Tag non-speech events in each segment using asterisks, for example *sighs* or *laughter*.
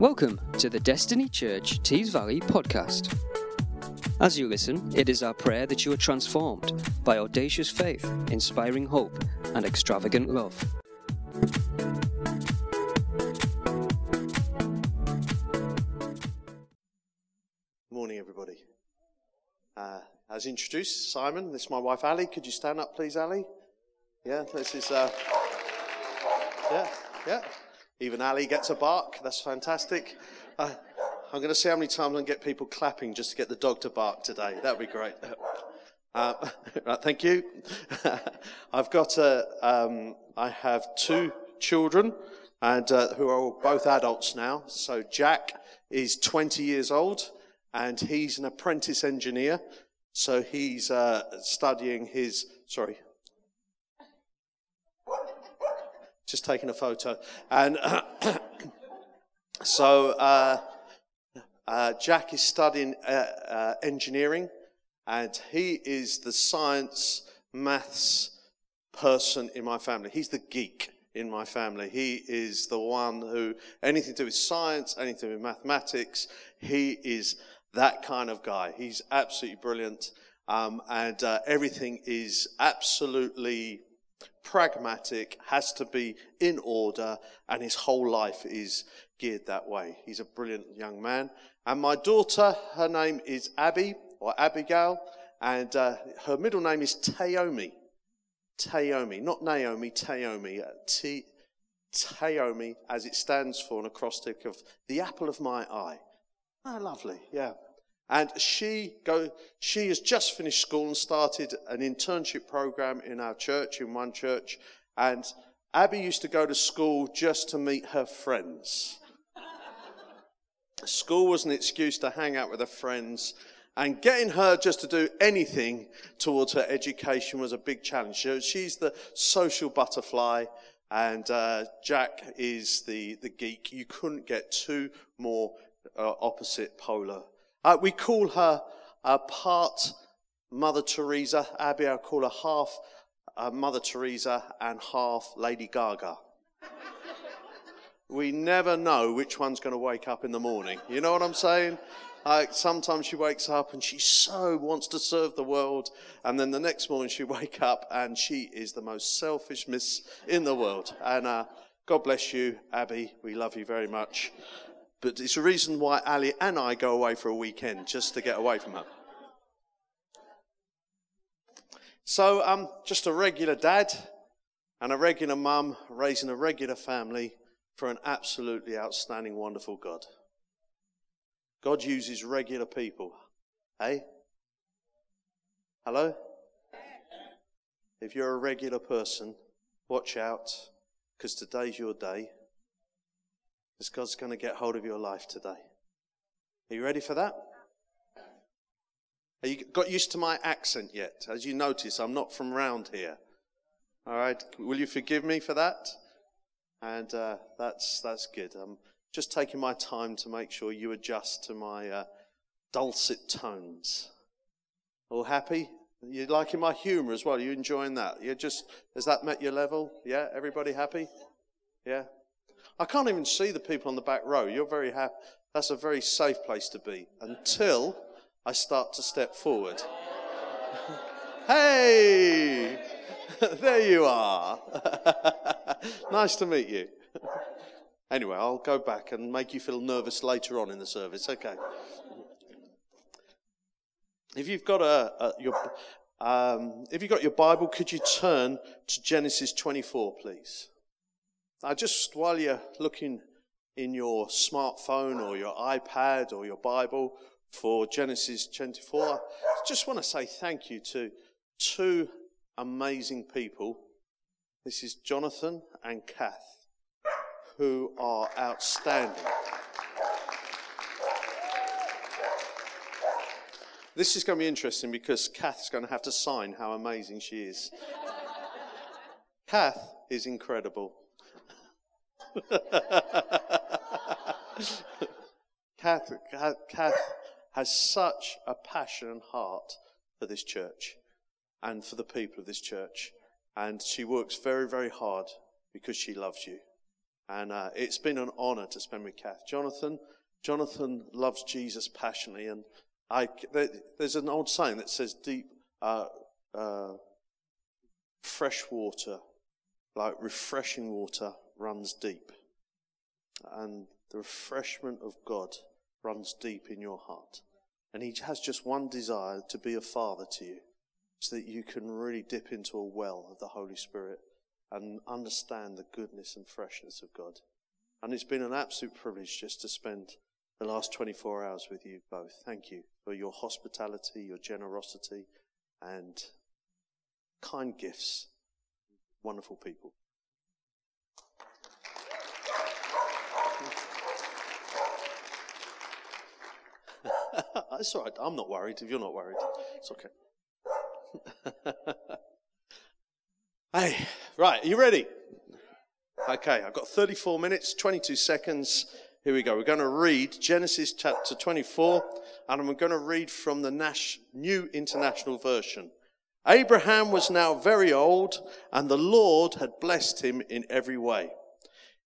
Welcome to the Destiny Church Tees Valley podcast. As you listen, it is our prayer that you are transformed by audacious faith, inspiring hope, and extravagant love. Morning, everybody. Uh, as introduced, Simon, this is my wife Ali. Could you stand up, please, Ali? Yeah, this is. Uh, yeah, yeah. Even Ali gets a bark. That's fantastic. Uh, I'm going to see how many times I can get people clapping just to get the dog to bark today. That would be great. Uh, *laughs* right, thank you. *laughs* I've got a, um, I have two children and uh, who are both adults now. So Jack is 20 years old and he's an apprentice engineer. So he's uh, studying his, sorry, just taking a photo. And *coughs* so uh, uh, Jack is studying uh, uh, engineering, and he is the science, maths person in my family. He's the geek in my family. He is the one who, anything to do with science, anything to do with mathematics, he is that kind of guy. He's absolutely brilliant. Um, and uh, everything is absolutely pragmatic, has to be in order, and his whole life is geared that way. He's a brilliant young man. And my daughter, her name is Abby, or Abigail, and uh, her middle name is Taomi. Taomi, not Naomi, Taomi. Uh, T- Taomi, as it stands for an acrostic of the apple of my eye. Ah, lovely, yeah. And she go, she has just finished school and started an internship program in our church, in one church. And Abby used to go to school just to meet her friends. school was an excuse to hang out with her friends. And getting her just to do anything towards her education was a big challenge. So she's the social butterfly, and uh, Jack is the, the geek. You couldn't get two more uh, opposite polar uh, we call her uh, part Mother Teresa. Abby, I call her half uh, Mother Teresa and half Lady Gaga. we never know which one's going to wake up in the morning. You know what I'm saying? sometimes she wakes up and she so wants to serve the world, and then the next morning she *laughs* wake up and she is the most selfish miss in the world. And uh, God bless you, Abby. We love you very much. But it's a reason why Ali and I go away for a weekend, just to get away from her. So, um, just a regular dad and a regular mum raising a regular family for an absolutely outstanding, wonderful God. God uses regular people. Hey? Hello? If you're a regular person, watch out, because today's your day. Because God's going to get hold of your life today. Are you ready for that? Have you got used to my accent yet? As you notice, I'm not from round here. All right. Will you forgive me for that? And uh, that's that's good. I'm just taking my time to make sure you adjust to my uh, dulcet tones. All happy? You liking my humour as well? Are You enjoying that? You just has that met your level? Yeah. Everybody happy? Yeah. I can't even see the people on the back row. You're very happy. That's a very safe place to be until I start to step forward. *laughs* hey! *laughs* there you are. *laughs* nice to meet you. anyway, I'll go back and make you feel nervous later on in the service. Okay. If you've got a, a your um, if you've got your Bible, could you turn to Genesis 24, please? Now, just while you're looking in your smartphone or your iPad or your Bible for Genesis 24, I just want to say thank you to two amazing people. This is Jonathan and Kath, who are outstanding. This is going to be interesting because Kath's going to have to sign how amazing she is. Kath is incredible. *laughs* Kath, Kath has such a passion and heart for this church and for the people of this church. And she works very, very hard because she loves you. And uh, it's been an honor to spend with Kath. Jonathan, Jonathan loves Jesus passionately. And I, there, there's an old saying that says deep, uh, uh, fresh water, like refreshing water, runs deep. And the refreshment of God runs deep in your heart. And He has just one desire to be a father to you so that you can really dip into a well of the Holy Spirit and understand the goodness and freshness of God. And it's been an absolute privilege just to spend the last 24 hours with you both. Thank you for your hospitality, your generosity, and kind gifts. Wonderful people. That's all right. I'm not worried if you're not worried. It's okay. *laughs* hey, right, are you ready? Okay, I've got 34 minutes, 22 seconds. Here we go. We're going to read Genesis chapter 24, and I'm going to read from the Nash, New International Version. Abraham was now very old, and the Lord had blessed him in every way.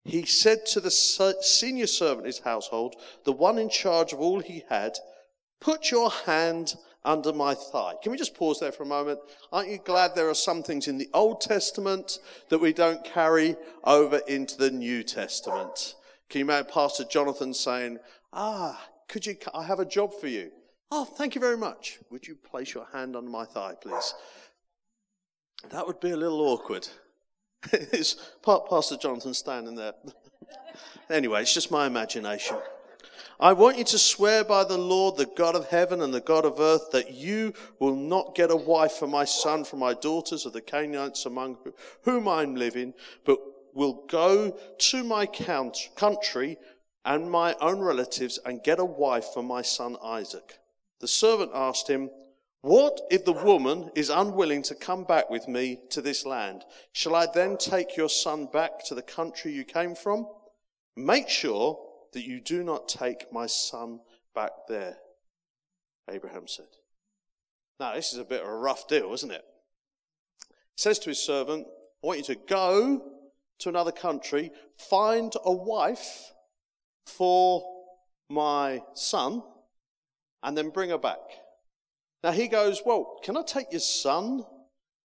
He said to the senior servant in his household, the one in charge of all he had, Put your hand under my thigh. Can we just pause there for a moment? Aren't you glad there are some things in the Old Testament that we don't carry over into the New Testament? Can you imagine Pastor Jonathan saying, Ah, could you, I have a job for you. Oh, thank you very much. Would you place your hand under my thigh, please? That would be a little awkward. *laughs* Is Pastor Jonathan standing there? *laughs* anyway, it's just my imagination. I want you to swear by the Lord, the God of heaven and the God of earth, that you will not get a wife for my son from my daughters of the Canaanites among whom I'm living, but will go to my country and my own relatives and get a wife for my son Isaac. The servant asked him, What if the woman is unwilling to come back with me to this land? Shall I then take your son back to the country you came from? Make sure that you do not take my son back there, Abraham said. Now, this is a bit of a rough deal, isn't it? He says to his servant, I want you to go to another country, find a wife for my son, and then bring her back. Now he goes, Well, can I take your son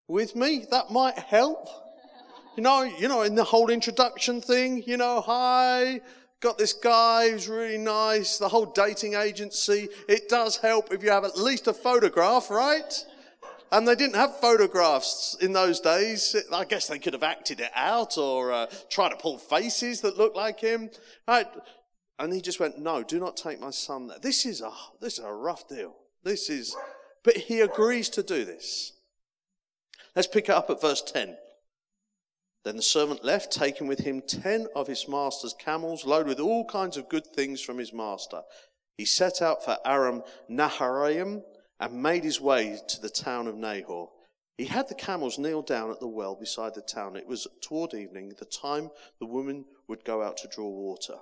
with me? That might help. You know, you know, in the whole introduction thing, you know, hi, got this guy who's really nice, the whole dating agency. It does help if you have at least a photograph, right? And they didn't have photographs in those days. I guess they could have acted it out or uh, tried to pull faces that looked like him. Right? And he just went, no, do not take my son there. This is a, this is a rough deal. This is, but he agrees to do this. Let's pick it up at verse 10. Then the servant left, taking with him ten of his master's camels, loaded with all kinds of good things from his master. He set out for Aram Naharaim and made his way to the town of Nahor. He had the camels kneel down at the well beside the town. It was toward evening, the time the woman would go out to draw water.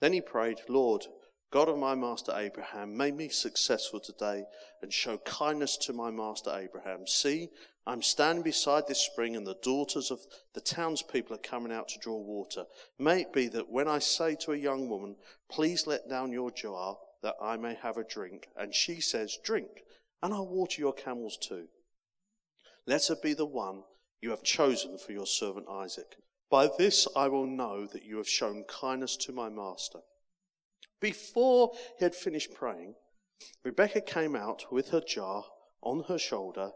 Then he prayed, Lord, God of my master Abraham, make me successful today and show kindness to my master Abraham. See, I'm standing beside this spring, and the daughters of the townspeople are coming out to draw water. May it be that when I say to a young woman, Please let down your jar that I may have a drink, and she says, Drink, and I'll water your camels too. Let her be the one you have chosen for your servant Isaac. By this I will know that you have shown kindness to my master. Before he had finished praying, Rebekah came out with her jar on her shoulder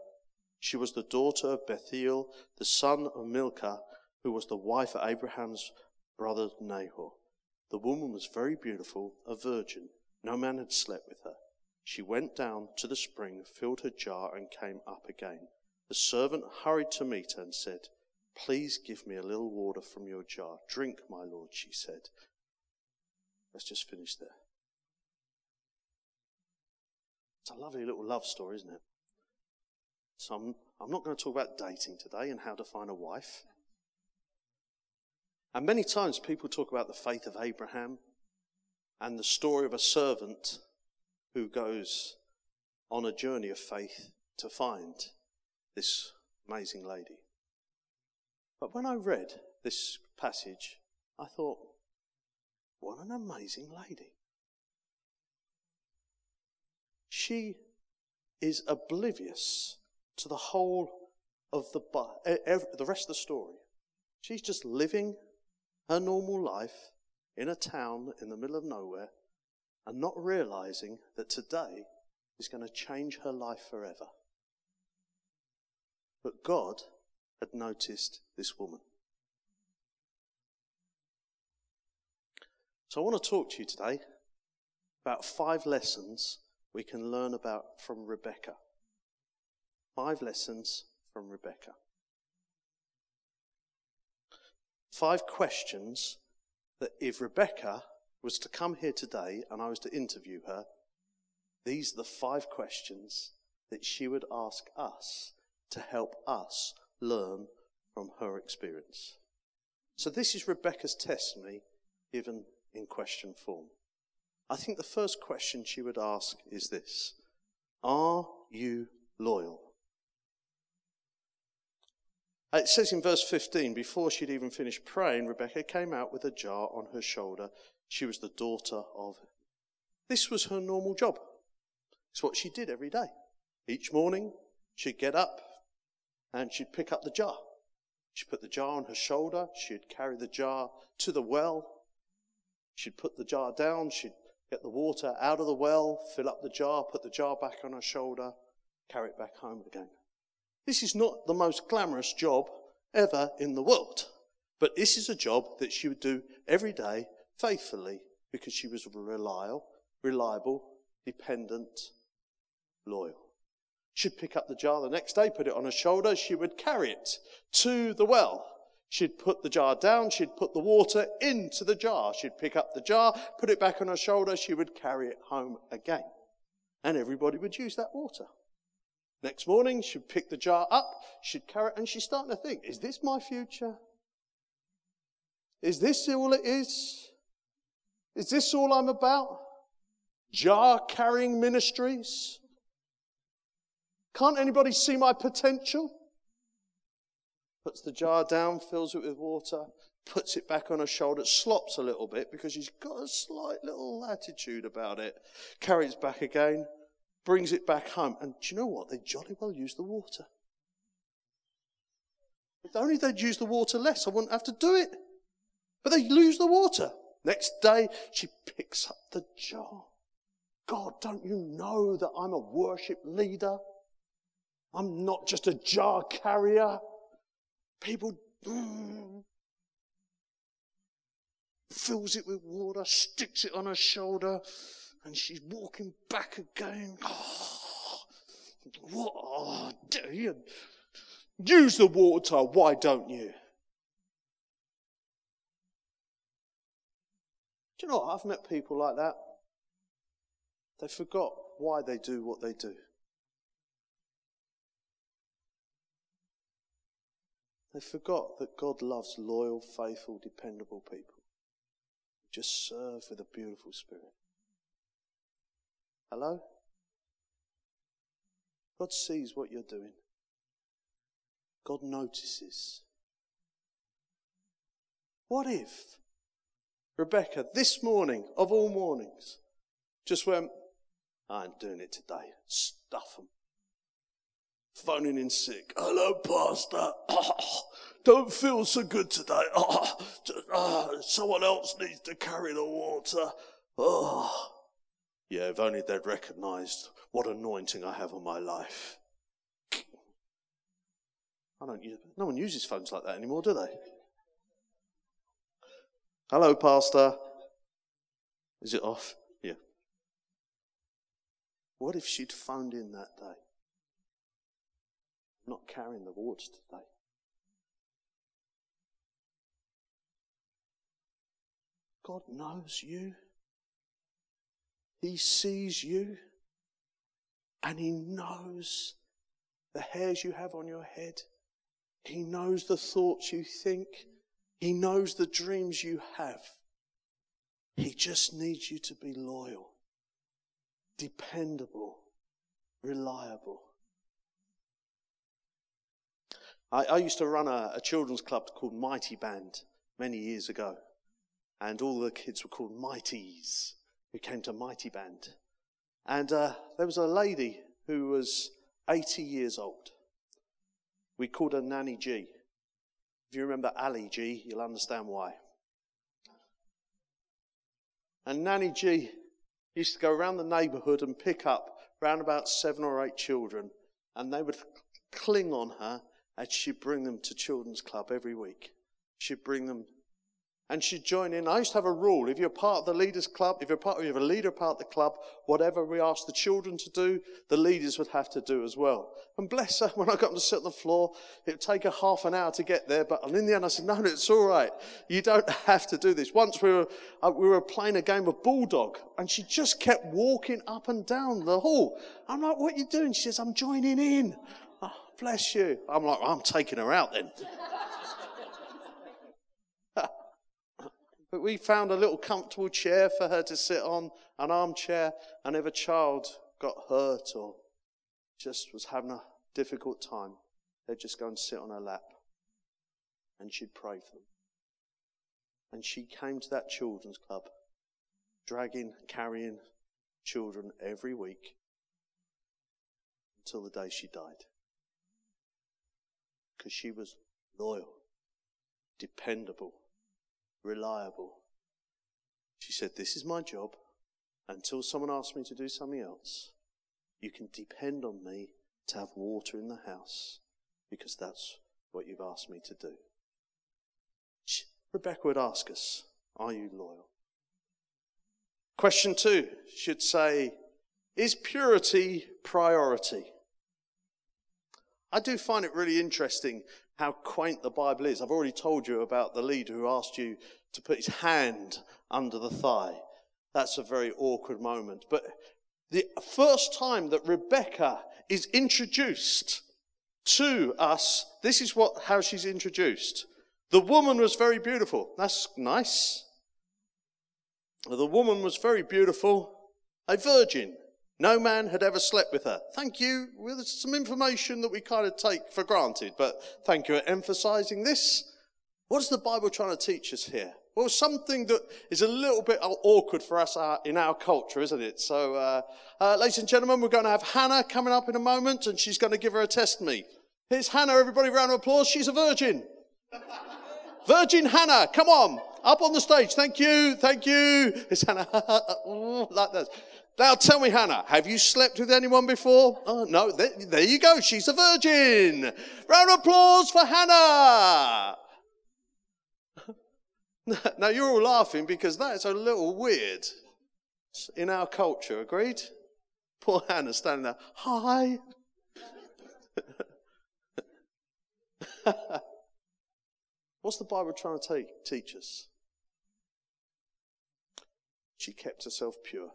she was the daughter of Bethuel, the son of Milcah, who was the wife of Abraham's brother Nahor. The woman was very beautiful, a virgin. No man had slept with her. She went down to the spring, filled her jar, and came up again. The servant hurried to meet her and said, Please give me a little water from your jar. Drink, my lord, she said. Let's just finish there. It's a lovely little love story, isn't it? So I'm, I'm not going to talk about dating today and how to find a wife. And many times people talk about the faith of Abraham and the story of a servant who goes on a journey of faith to find this amazing lady. But when I read this passage I thought, what an amazing lady. She is oblivious to the whole of the, the rest of the story. She's just living her normal life in a town in the middle of nowhere and not realizing that today is going to change her life forever. But God had noticed this woman. So I want to talk to you today about five lessons we can learn about from Rebecca. Five lessons from Rebecca. Five questions that if Rebecca was to come here today and I was to interview her, these are the five questions that she would ask us to help us learn from her experience. So this is Rebecca's testimony given in question form. I think the first question she would ask is this Are you loyal? Uh, it says in verse 15, before she'd even finished praying, Rebecca came out with a jar on her shoulder. She was the daughter of. This was her normal job. It's what she did every day. Each morning, she'd get up and she'd pick up the jar. She'd put the jar on her shoulder. She'd carry the jar to the well. She'd put the jar down. She'd get the water out of the well, fill up the jar, put the jar back on her shoulder, carry it back home again. This is not the most glamorous job ever in the world, but this is a job that she would do every day faithfully because she was reliable, reliable, dependent, loyal. She'd pick up the jar the next day, put it on her shoulder, she would carry it to the well. She'd put the jar down, she'd put the water into the jar. She'd pick up the jar, put it back on her shoulder, she would carry it home again. And everybody would use that water. Next morning, she'd pick the jar up, she'd carry it, and she's starting to think, is this my future? Is this all it is? Is this all I'm about? Jar carrying ministries? Can't anybody see my potential? Puts the jar down, fills it with water, puts it back on her shoulder, slops a little bit because she's got a slight little attitude about it. Carries back again, brings it back home. And do you know what? They jolly well use the water. If only they'd use the water less, I wouldn't have to do it. But they lose the water. Next day, she picks up the jar. God, don't you know that I'm a worship leader? I'm not just a jar carrier. People mm, fills it with water, sticks it on her shoulder, and she's walking back again. *sighs* What? Oh, you use the water. Why don't you? Do you know what? I've met people like that. They forgot why they do what they do. They forgot that God loves loyal, faithful, dependable people. Just serve with a beautiful spirit. Hello? God sees what you're doing. God notices. What if Rebecca, this morning, of all mornings, just went, I ain't doing it today. Stuff them phoning in sick. Hello, Pastor. Oh, *laughs* don't feel so good today. Oh, *laughs* just, oh, someone else needs to carry the water. *sighs* Oh. Yeah, if only they'd recognized what anointing I have on my life. I don't use, no one uses phones like that anymore, do they? Hello, Pastor. Is it off? Yeah. What if she'd phoned in that day? not carrying the water today. God knows you. He sees you. And He knows the hairs you have on your head. He knows the thoughts you think. He knows the dreams you have. He just needs you to be loyal, dependable, reliable. I, I used to run a, a, children's club called Mighty Band many years ago. and all the kids were called Mighties, who came to Mighty Band. And uh, there was a lady who was 80 years old. We called her Nanny G. If you remember Ali G, you'll understand why. And Nanny G used to go around the neighbourhood and pick up round about seven or eight children, and they would cling on her, and she'd bring them to children's club every week. She'd bring them and she'd join in. I used to have a rule. If you're part of the leaders club, if you're part, if you're a leader part of the club, whatever we asked the children to do, the leaders would have to do as well. And bless her, *laughs* when I got them to sit on the floor, it would take her half an hour to get there. But in the end, I said, no, no, it's all right. You don't *laughs* have to do this. Once we were, uh, we were playing a game of bulldog and she just kept walking up and down the hall. I'm like, what are you doing? She says, I'm joining in. Oh, bless you. I'm like, I'm taking her out then. But we found a little comfortable chair for her to sit on, an armchair, and if a child got hurt or just was having a difficult time, they'd just go and sit on her lap and she'd pray for them. And she came to that children's club, dragging, carrying children every week until the day she died. Because she was loyal, dependable, reliable. She said, This is my job. Until someone asks me to do something else, you can depend on me to have water in the house because that's what you've asked me to do. Rebecca would ask us, Are you loyal? Question two should say, Is purity priority? I do find it really interesting how quaint the Bible is. I've already told you about the leader who asked you to put his hand under the thigh. That's a very awkward moment. But the first time that Rebecca is introduced to us, this is what, how she's introduced. The woman was very beautiful. That's nice. The woman was very beautiful, a virgin. No man had ever slept with her. Thank you. With some information that we kind of take for granted, but thank you for emphasizing this. What is the Bible trying to teach us here? Well, something that is a little bit awkward for us uh, in our culture, isn't it? So, uh, uh, ladies and gentlemen, we're going to have Hannah coming up in a moment, and she's going to give her a testimony. Here's Hannah, everybody, round of applause. She's a virgin. *laughs* virgin Hannah, come on, up on the stage. Thank you, thank you. It's Hannah, *laughs* like that. Now tell me, Hannah, have you slept with anyone before? Oh, no, there, you go. She's a virgin. Round of applause for Hannah. *laughs* now you're all laughing because that's a little weird in our culture, agreed? Poor Hannah standing there. Hi. *laughs* What's the Bible trying to teach us? She kept herself pure.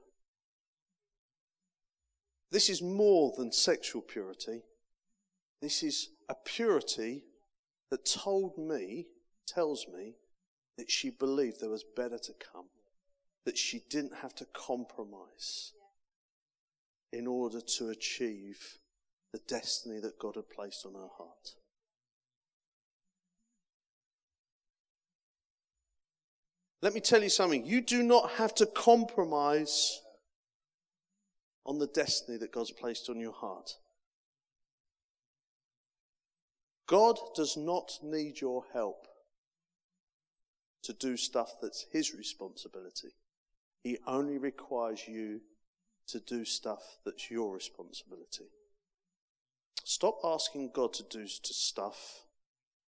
This is more than sexual purity. This is a purity that told me, tells me, that she believed there was better to come, that she didn't have to compromise in order to achieve the destiny that God had placed on her heart. Let me tell you something. You do not have to compromise on the destiny that God's placed on your heart. God does not need your help to do stuff that's His responsibility. He only requires you to do stuff that's your responsibility. Stop asking God to do stuff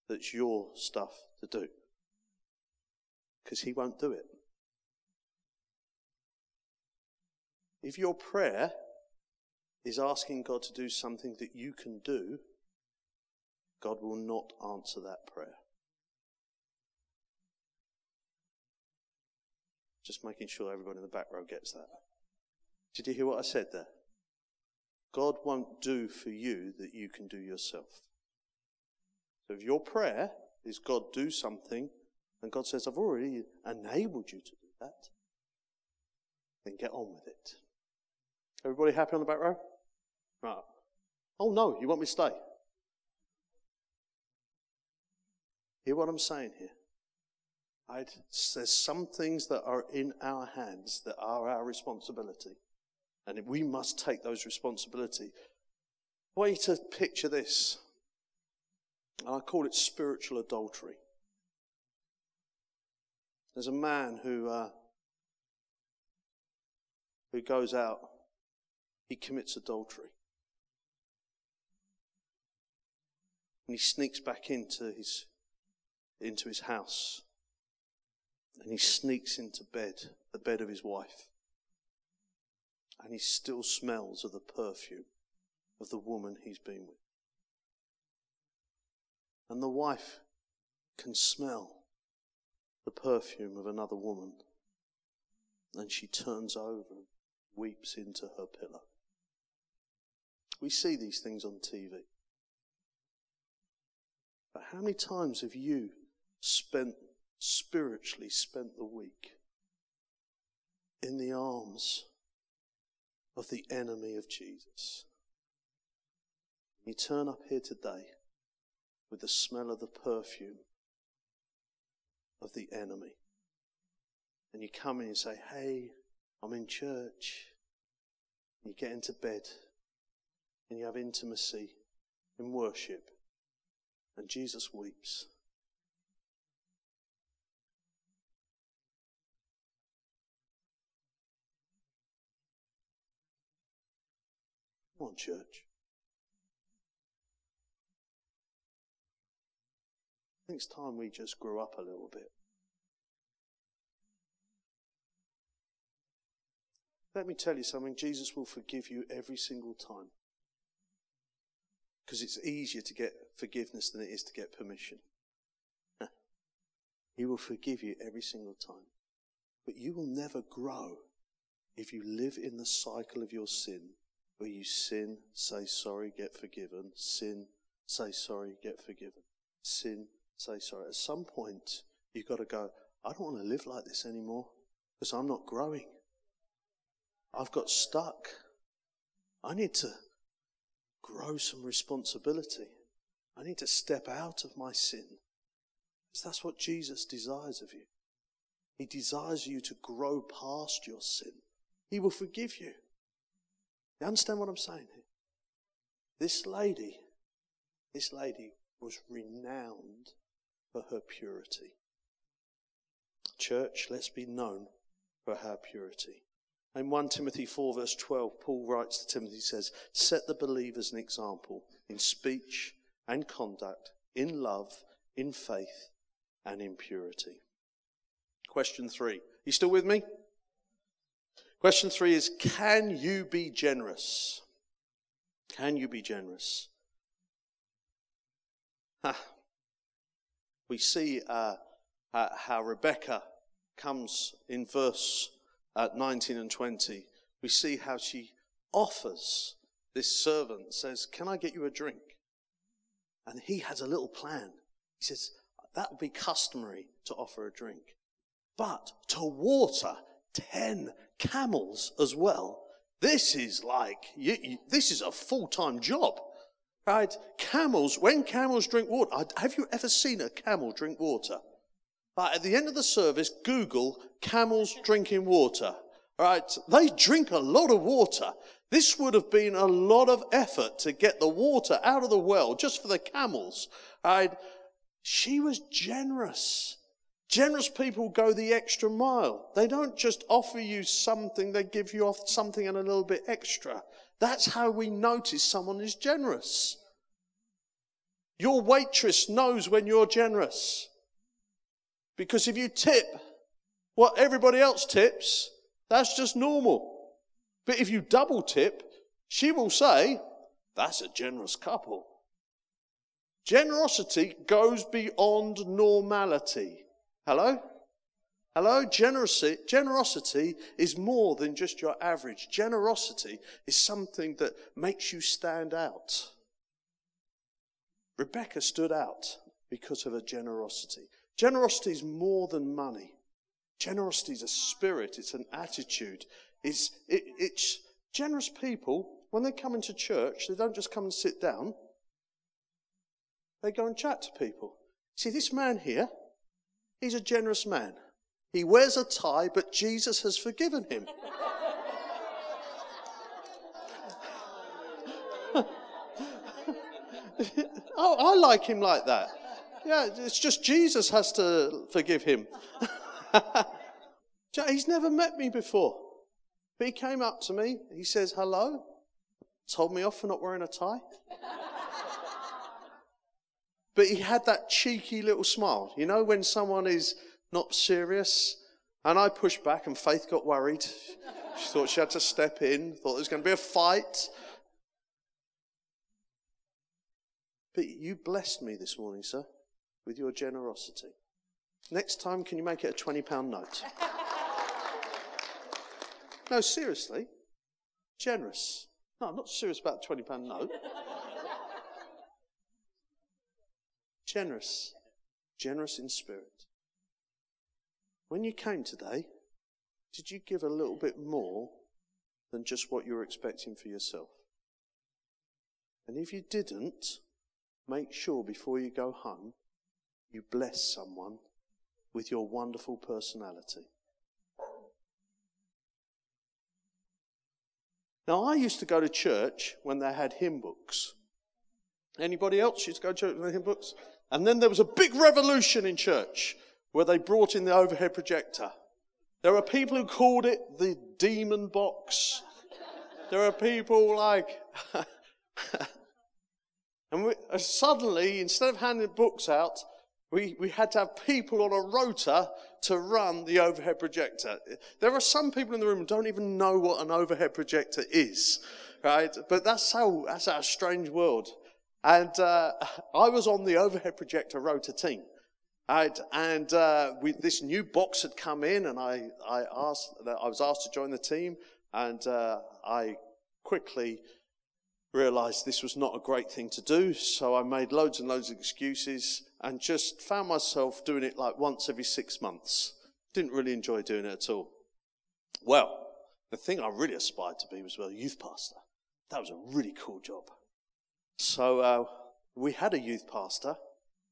that's your stuff to do. Because He won't do it. If your prayer is asking God to do something that you can do, God will not answer that prayer. Just making sure everybody in the back row gets that. Did you hear what I said there? God won't do for you that you can do yourself. So if your prayer is God do something, and God says, I've already enabled you to do that, then get on with it. Everybody happy on the back row? Right. Oh no, you want me to stay? Hear what I'm saying here? There's some things that are in our hands that are our responsibility. And we must take those responsibility. Way to picture this. And I call it spiritual adultery. There's a man who uh, who goes out, he commits adultery. And he sneaks back into his into his house. And he sneaks into bed, the bed of his wife. And he still smells of the perfume of the woman he's been with. And the wife can smell the perfume of another woman. And she turns over and weeps into her pillow. We see these things on TV. But how many times have you spent, spiritually spent the week in the arms of the enemy of Jesus? You turn up here today with the smell of the perfume of the enemy. And you come in and say, Hey, I'm in church. You get into bed and you have intimacy in worship. And Jesus weeps. Come on, church. think it's time we just grew up a little bit. Let me tell you something Jesus will forgive you every single time. Because it's easier to get forgiveness than it is to get permission. *laughs* he will forgive you every single time. But you will never grow if you live in the cycle of your sin, where you sin, say sorry, get forgiven, sin, say sorry, get forgiven, sin, say sorry. At some point, you've got to go, I don't want to live like this anymore because I'm not growing. I've got stuck. I need to grow some responsibility. I need to step out of my sin. Because that's what Jesus desires of you. He desires you to grow past your sin. He will forgive you. You understand what I'm saying here? This lady, this lady was renowned for her purity. Church, let's be known for her purity. In 1 Timothy 4, verse 12, Paul writes to Timothy, says, Set the believers an example in speech and conduct, in love, in faith, and in purity. Question three. You still with me? Question three is Can you be generous? Can you be generous? we see uh, uh, how Rebecca comes in verse uh, 19 and 20. We see how she offers this servant, says, Can I get you a drink? And he has a little plan. He says, That would be customary to offer a drink. But to water 10 camels as well, this is like, you, you, this is a full time job. Right? Camels, when camels drink water, have you ever seen a camel drink water? Right, at the end of the service, Google camels drinking water. Right? They drink a lot of water. This would have been a lot of effort to get the water out of the well just for the camels. Right? She was generous. Generous people go the extra mile. They don't just offer you something, they give you something and a little bit extra. That's how we notice someone is generous. Your waitress knows when you're generous. Because if you tip what everybody else tips, that's just normal. But if you double tip, she will say, that's a generous couple. Generosity goes beyond normality. Hello? Hello? Generosity, generosity is more than just your average. Generosity is something that makes you stand out. Rebecca stood out because of her generosity. Generosity is more than money. Generosity is a spirit, it's an attitude. It's, it, it's generous people, when they come into church, they don't just come and sit down, they go and chat to people. See, this man here, He's a generous man. He wears a tie, but Jesus has forgiven him. *laughs* oh, I like him like that. Yeah, it's just Jesus has to forgive him. *laughs* He's never met me before. But he came up to me, he says hello, told me off for not wearing a tie. *laughs* but he had that cheeky little smile. You know, when someone is not serious? And I pushed back, and Faith got worried. She thought she had to step in, thought there was going to be a fight. But you blessed me this morning, sir, with your generosity. Next time, can you make it a £20 note? *laughs* no, seriously. Generous. No, I'm not serious about a £20 note. Generous. Generous in spirit. When you came today, did you give a little bit more than just what you were expecting for yourself? And if you didn't, make sure before you go home, you bless someone with your wonderful personality. Now, I used to go to church when they had hymn books. Anybody else used to go to church with hymn books? And then there was a big revolution in church where they brought in the overhead projector. There are people who called it the demon box. There are people like, *laughs* and we, uh, suddenly, instead of handing books out, we, we had to have people on a rota to run the overhead projector. There are some people in the room who don't even know what an overhead projector is, right? But that's how, that's our strange world. And uh, *laughs* I was on the overhead projector rota team. Right, and uh, we, this new box had come in, and I, I asked, I was asked to join the team, and uh, I quickly realized this was not a great thing to do. So I made loads and loads of excuses, and just found myself doing it like once every six months. Didn't really enjoy doing it at all. Well, the thing I really aspired to be was a youth pastor. That was a really cool job. So uh, we had a youth pastor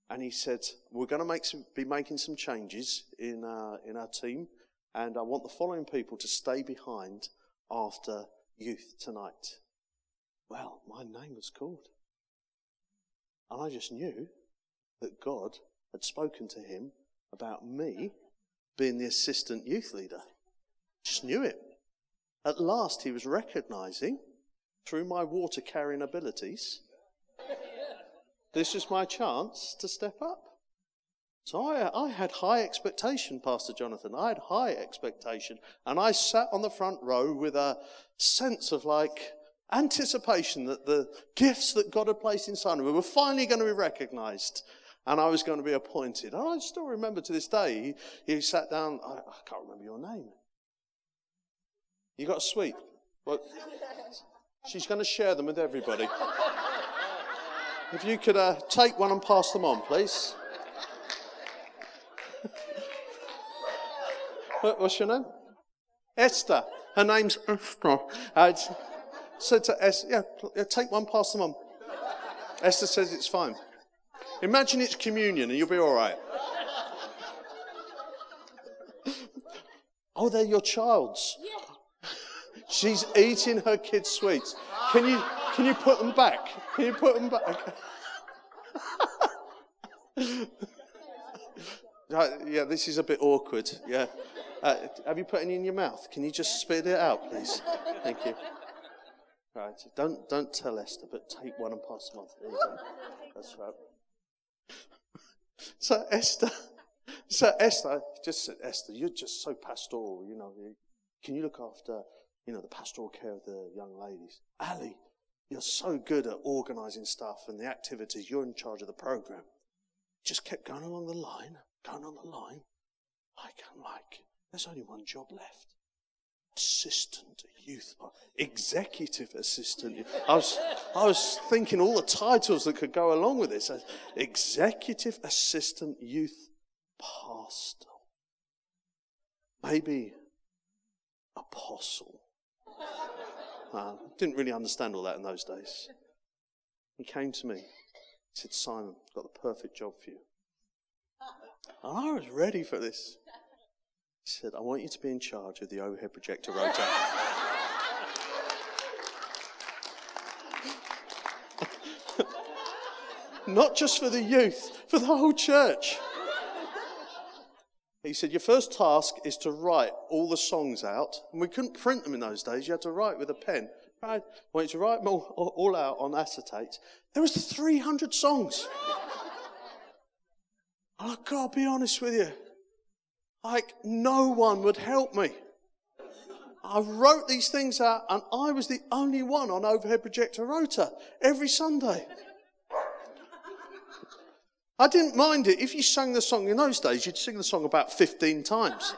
and he said, "We're going to be making some changes in our, in our team, and I want the following people to stay behind after youth tonight." Well, my name was called, and I just knew that God had spoken to him about me being the assistant youth leader. Just knew it. At last, he was recognizing through my water carrying abilities this is my chance to step up. So I, I, had high expectation, Pastor Jonathan. I had high expectation. And I sat on the front row with a sense of like anticipation that the gifts that God had placed inside of me were finally going to be recognized and I was going to be appointed. And I still remember to this day, he, he sat down, I, I, can't remember your name. You got a sweet? Well, she's going to share them with everybody. If you could uh, take one and pass them on, please. *laughs* What's your name? Esther. Her name's Esther. I said to Esther, yeah, take one, pass them on. Esther says it's fine. Imagine it's communion and you'll be all right. Oh, they're your child's. She's eating her kids' sweets. Can you can you put them back? Can you put them back? yeah, this is a bit awkward. Yeah. Uh, have you put any in your mouth? Can you just spit it out, please? Thank you. Right. Don't don't tell Esther, but take one and pass them on. That's right. So Esther, *laughs* so Esther, just said, Esther, you're just so pastoral. You know, can you look after, you know, the pastoral care of the young ladies? Ali, you're so good at organizing stuff and the activities. You're in charge of the program. Just kept going along the line, going on the line. I can like, there's only one job left. Assistant youth, executive assistant. I was, I was thinking all the titles that could go along with this. Executive assistant youth pastor. Maybe apostle. Uh, didn't really understand all that in those days. He came to me. He said, Simon, I've got the perfect job for you. And I was ready for this. He said, I want you to be in charge of the overhead projector rota. *laughs* Not just for the youth, for the whole church. He said, Your first task is to write all the songs out. And we couldn't print them in those days. You had to write with a pen. I you to write them all, all out on acetate. There was 300 songs. *laughs* I've got to be honest with you. Like, no one would help me. I wrote these things out, and I was the only one on overhead projector rota every Sunday. I didn't mind it. If you sang the song in those days, you'd sing the song about 15 times.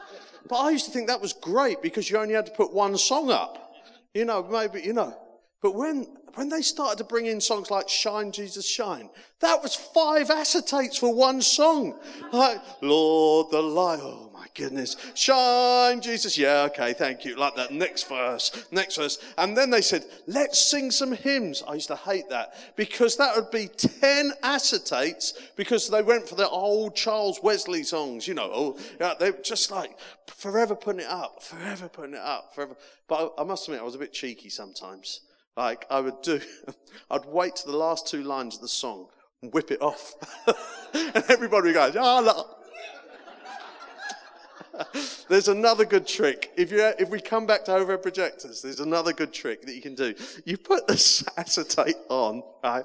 But I used to think that was great because you only had to put one song up. You know, maybe, you know. But when, when they started to bring in songs like Shine, Jesus, Shine, that was five acetates for one song. Like, Lord, the oh goodness. Shine, Jesus. Yeah, okay, thank you. Like that. Next verse, next verse. And then they said, let's sing some hymns. I used to hate that because that would be 10 acetates because they went for the old Charles Wesley songs, you know. Yeah, they were just like forever putting it up, forever putting it up, forever. But I, I must admit, I was a bit cheeky sometimes. Like I would do, *laughs* I'd wait to the last two lines of the song and whip it off. *laughs* and everybody goes, go, oh, *laughs* there's another good trick. If you if we come back to overhead projectors, there's another good trick that you can do. You put the *laughs* acetate on, right,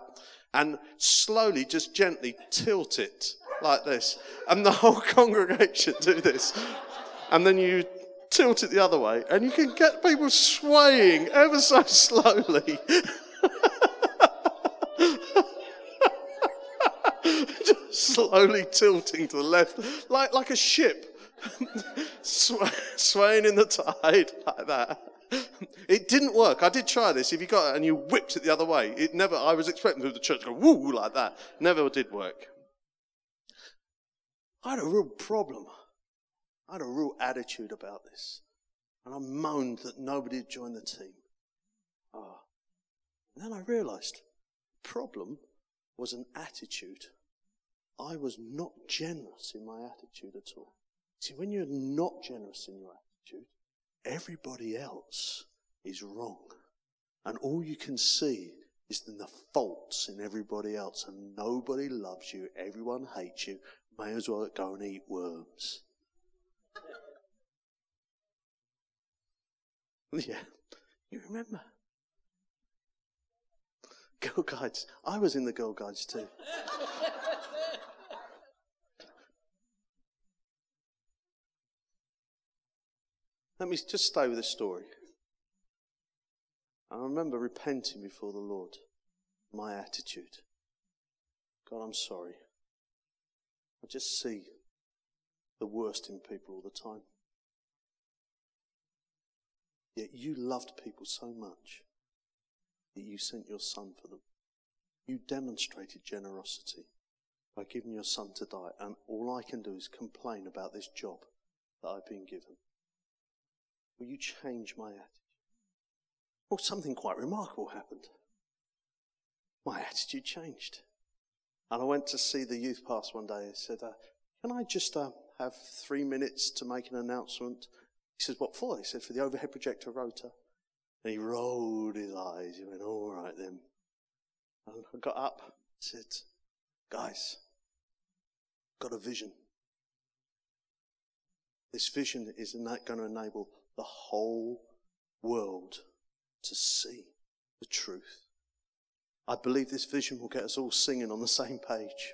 and slowly, just gently tilt it like this, and the whole *laughs* congregation do this, and then you tilt it the other way, and you can get people swaying ever so slowly. Just slowly tilting to the left, like, like a ship swaying in the tide like that. It didn't work. I did try this. If you got it and you whipped it the other way, it never, I was expecting the church to go woo like that. Never did work. I had a real problem. I had a real attitude about this. And I moaned that nobody had joined the team. Ah. And then I realized the problem was an attitude. I was not generous in my attitude at all. See, when you're not generous in your attitude, everybody else is wrong. And all you can see is then the faults in everybody else. And nobody loves you. Everyone hates you. May as well go and eat worms. *laughs* yeah, you remember. Girl Guides. I was in the Girl Guides too. *laughs* Let me just stay with the story. I remember repenting before the Lord, my attitude. God, I'm sorry. I just see the worst in people all the time. Yet you loved people so much that you sent your son for them. You demonstrated generosity by giving your son to die, and all I can do is complain about this job that I've been given. Will you change my attitude? Well, something quite remarkable happened. My attitude changed. And I went to see the youth pastor one day. I said, uh, Can I just uh, have three minutes to make an announcement? He said, What for? He said, For the overhead projector rota. And he rolled his eyes. He went, All right then. And I got up and said, Guys, got a vision. This vision is going to enable the whole world to see the truth. I believe this vision will get us all singing on the same page.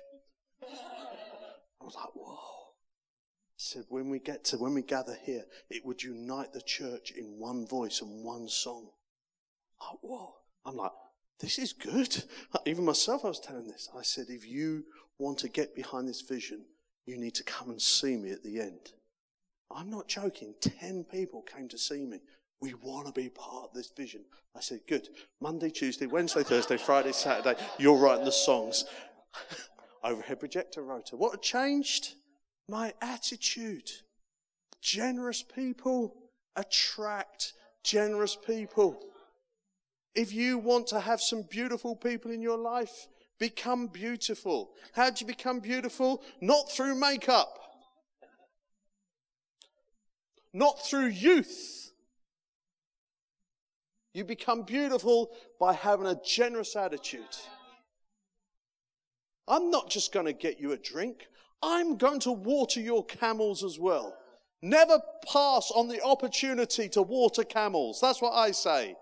I was like, whoa. I said, when we get to, when we gather here, it would unite the church in one voice and one song. Oh, whoa. I'm like, this is good. *laughs* Even myself, I was telling this. I said, if you want to get behind this vision, you need to come and see me at the end. I'm not joking. Ten people came to see me. We want to be part of this vision. I said, good. Monday, Tuesday, Wednesday, Thursday, Friday, Saturday, you're writing the songs. *laughs* Overhead projector rota. What changed? My attitude. Generous people attract generous people. If you want to have some beautiful people in your life, Become beautiful. How do you become beautiful? Not through makeup. Not through youth. You become beautiful by having a generous attitude. I'm not just going to get you a drink. I'm going to water your camels as well. Never pass on the opportunity to water camels. That's what I say.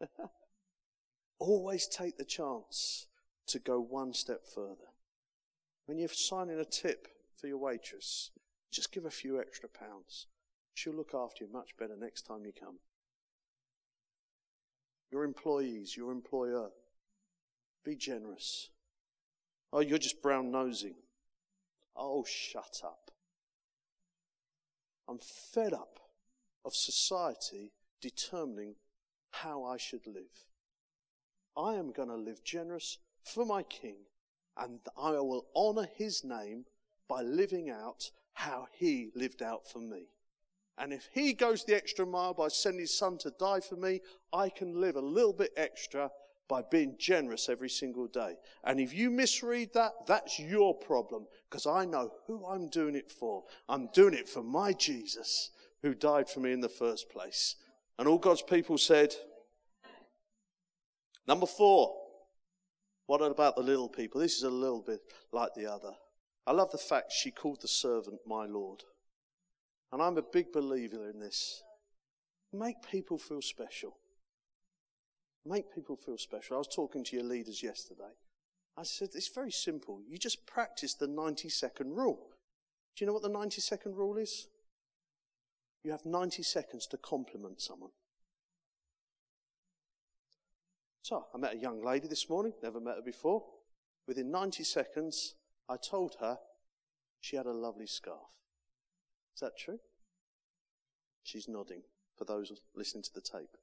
*laughs* Always take the chance to go one step further. When you're signing a tip for your waitress, just give a few extra pounds. She'll look after you much better next time you come. Your employees, your employer, be generous. Oh, you're just brown nosing. Oh, shut up. I'm fed up of society determining how I should live. I am going to live generous for my King, and I will honor his name by living out how he lived out for me. And if he goes the extra mile by sending his son to die for me, I can live a little bit extra by being generous every single day. And if you misread that, that's your problem because I know who I'm doing it for. I'm doing it for my Jesus who died for me in the first place. And all God's people said, Number four, what about the little people? This is a little bit like the other. I love the fact she called the servant my Lord. And I'm a big believer in this. Make people feel special. Make people feel special. I was talking to your leaders yesterday. I said, it's very simple. You just practice the 90 second rule. Do you know what the 90 second rule is? You have 90 seconds to compliment someone. So I met a young lady this morning, never met her before. Within 90 seconds, I told her she had a lovely scarf. Is that true? She's nodding for those listening to the tape.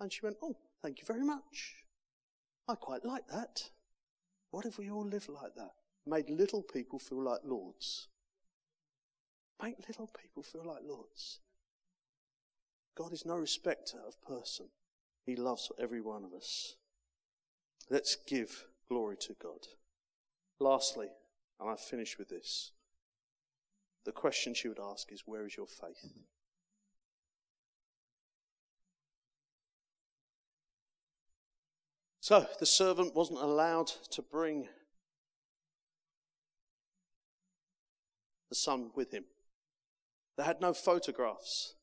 And she went, Oh, thank you very much. I quite like that. What if we all lived like that? Made little people feel like lords. Make little people feel like lords. God is no respecter of person. He loves every one of us. Let's give glory to God. Lastly, and I finish with this. The question she would ask is, where is your faith? So the servant wasn't allowed to bring the son with him. They had no photographs.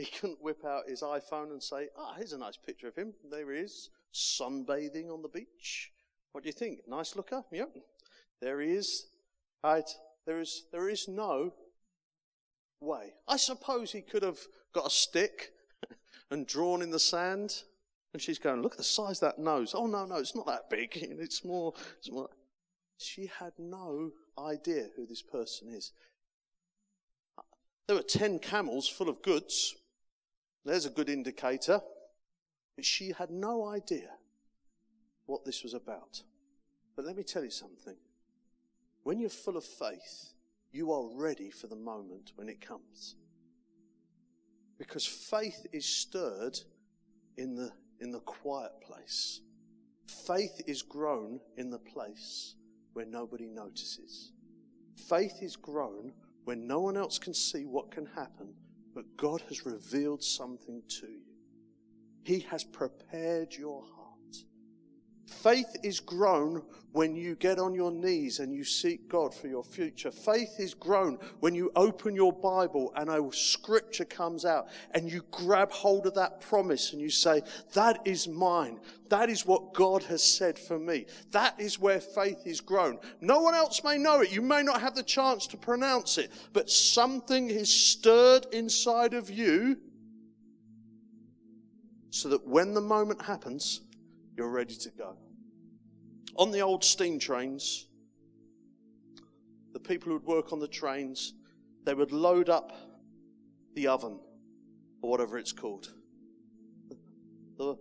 He couldn't whip out his iPhone and say, ah, here's a nice picture of him. There he is, sunbathing on the beach. What do you think? Nice looker? Yep. There he is. Right. There is, there is no way. I suppose he could have got a stick *laughs* and drawn in the sand. And she's going, look at the size of that nose. Oh, no, no, it's not that big. *laughs* It's more, it's more. She had no idea who this person is. There were 10 camels full of goods. There's a good indicator. But she had no idea what this was about. But let me tell you something. When you're full of faith, you are ready for the moment when it comes. Because faith is stirred in the, in the quiet place. Faith is grown in the place where nobody notices. Faith is grown when no one else can see what can happen but God has revealed something to you. He has prepared your heart. Faith is grown when you get on your knees and you seek God for your future. Faith is grown when you open your Bible and a scripture comes out and you grab hold of that promise and you say, that is mine. That is what God has said for me. That is where faith is grown. No one else may know it. You may not have the chance to pronounce it, but something is stirred inside of you so that when the moment happens, you're ready to go. On the old steam trains, the people who would work on the trains, they would load up the oven or whatever it's called. The,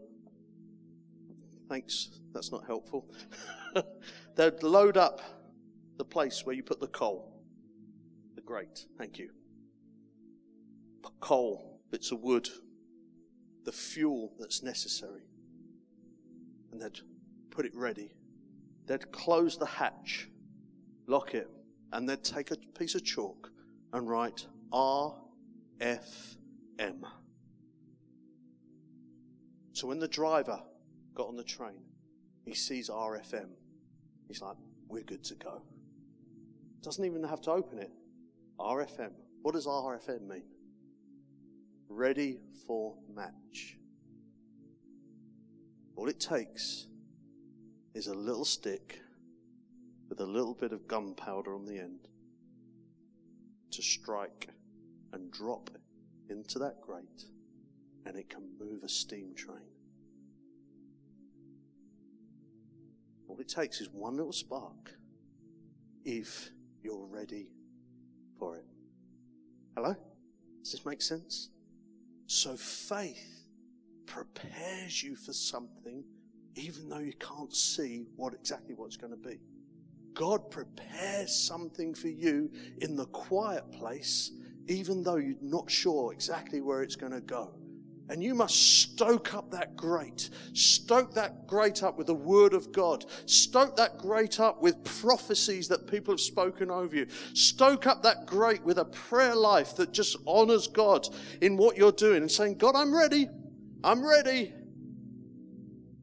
thanks, that's not helpful. *laughs* They'd load up the place where you put the coal. The grate, thank you. coal, bits of wood, the fuel that's necessary. And they'd put it ready. They'd close the hatch, lock it, and they'd take a piece of chalk and write R F M. So when the driver got on the train, he sees RFM. He's like, we're good to go. Doesn't even have to open it. RFM. What does RFM mean? Ready for match. All it takes is a little stick with a little bit of gunpowder on the end to strike and drop into that grate, and it can move a steam train. All it takes is one little spark if you're ready for it. Hello? Does this make sense? So faith prepares you for something even though you can't see what exactly what it's going to be. God prepares something for you in the quiet place even though you're not sure exactly where it's going to go. And you must stoke up that grate. Stoke that grate up with the word of God. Stoke that grate up with prophecies that people have spoken over you. Stoke up that grate with a prayer life that just honors God in what you're doing and saying, God, I'm ready. I'm ready.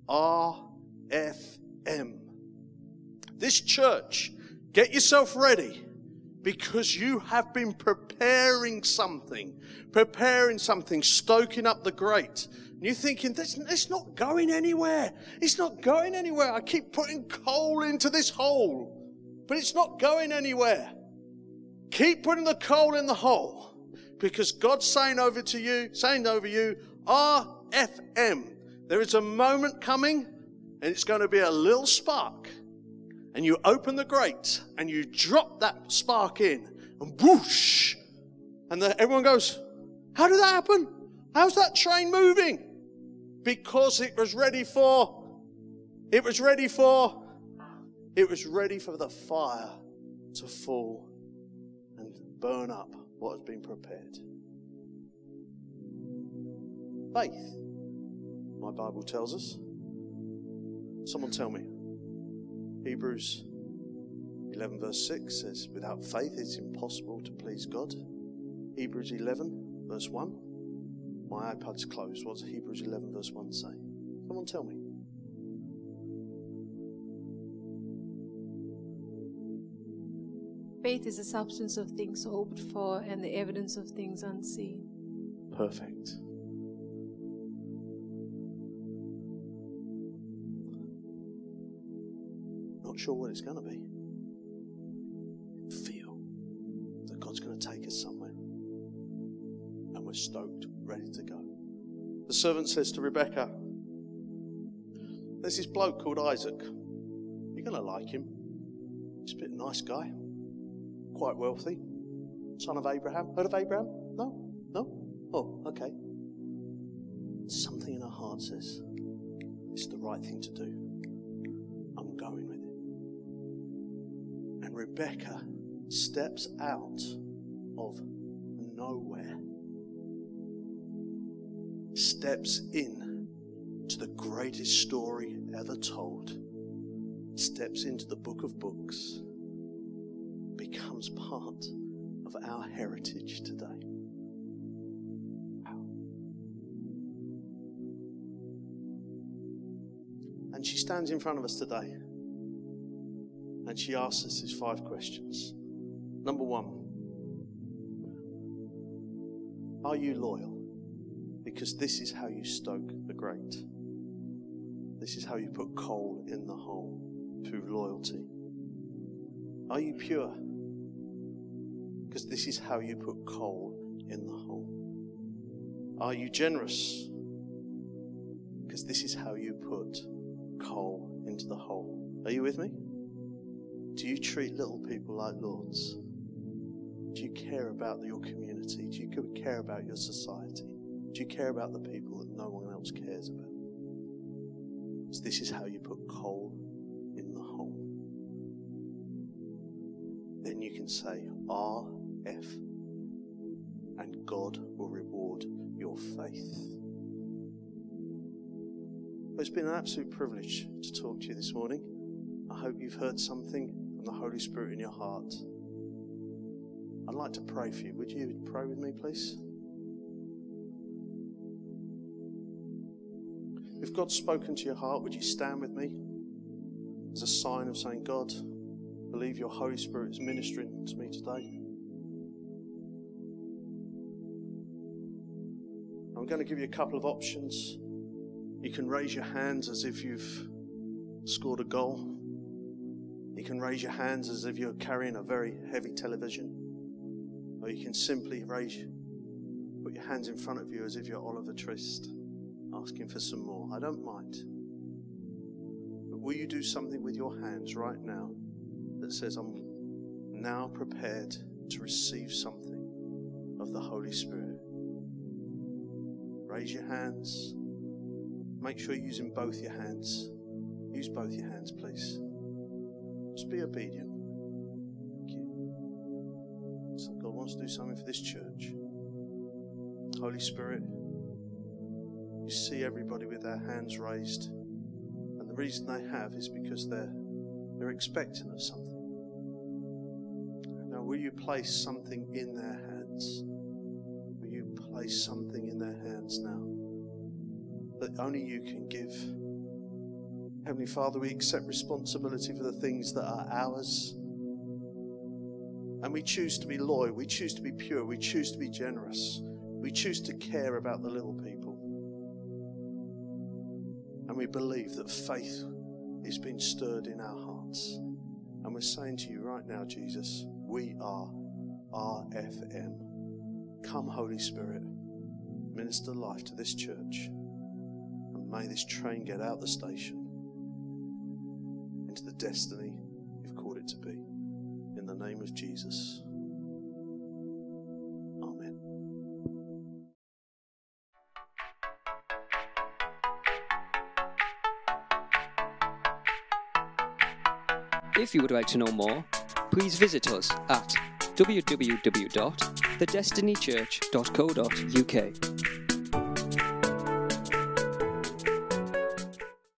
R F M. This church, get yourself ready because you have been preparing something, preparing something, stoking up the grate. And you're thinking, this, it's not going anywhere. It's not going anywhere. I keep putting coal into this hole, but it's not going anywhere. Keep putting the coal in the hole because God's saying over to you, saying over you, RFM. There is a moment coming and it's going to be a little spark. And you open the grate and you drop that spark in and whoosh! And the, everyone goes how did that happen? How's that train moving? Because it was ready for it was ready for it was ready for the fire to fall and burn up what has been prepared faith my bible tells us someone tell me Hebrews 11, verse 6 says, Without faith it's impossible to please God. Hebrews 11, verse 1. My iPad's closed. What does Hebrews 11, verse 1 say? Someone tell me. Faith is the substance of things hoped for and the evidence of things unseen. Perfect. Not sure what it's going to be. Feel that God's going to take us somewhere. And we're stoked, ready to go. The servant says to Rebecca, There's this bloke called Isaac. You're going to like him. He's a bit nice guy, quite wealthy, son of Abraham. Heard of Abraham? No? No? Oh, okay. Something in her heart says, It's the right thing to do. Rebecca steps out of nowhere, steps in to the greatest story ever told, steps into the book of books, becomes part of our heritage today. And she stands in front of us today. And she asks us these five questions. Number one, are you loyal? Because this is how you stoke the grate. This is how you put coal in the hole through loyalty. Are you pure? Because this is how you put coal in the hole. Are you generous? Because this is how you put coal into the hole. Are you with me? Do you treat little people like lords? Do you care about your community? Do you care about your society? Do you care about the people that no one else cares about? So this is how you put coal in the hole. Then you can say R F and God will reward your faith. It's been an absolute privilege to talk to you this morning. I hope you've heard something the Holy Spirit in your heart. I'd like to pray for you. Would you pray with me, please? If God's spoken to your heart, would you stand with me as a sign of saying, God, believe your Holy Spirit is ministering to me today? I'm going to give you a couple of options. You can raise your hands as if you've scored a goal. You can raise your hands as if you're carrying a very heavy television. Or you can simply raise, put your hands in front of you as if you're Oliver Twist, asking for some more. I don't mind. But will you do something with your hands right now that says, I'm now prepared to receive something of the Holy Spirit? Raise your hands. Make sure you're using both your hands. Use both your hands, please. Just be obedient. Thank you. So God wants to do something for this church. Holy Spirit, you see everybody with their hands raised. And the reason they have is because they're they're expecting of something. Now will you place something in their hands? Will you place something in their hands now? that only you can give. Heavenly Father, we accept responsibility for the things that are ours. And we choose to be loyal. We choose to be pure. We choose to be generous. We choose to care about the little people. And we believe that faith is being stirred in our hearts. And we're saying to you right now, Jesus, we are RFM. Come, Holy Spirit, minister life to this church. And may this train get out the station into the destiny you've called it to be. In the name of Jesus. Amen. If you would like to know more, please visit us at www.thedestinychurch.co.uk.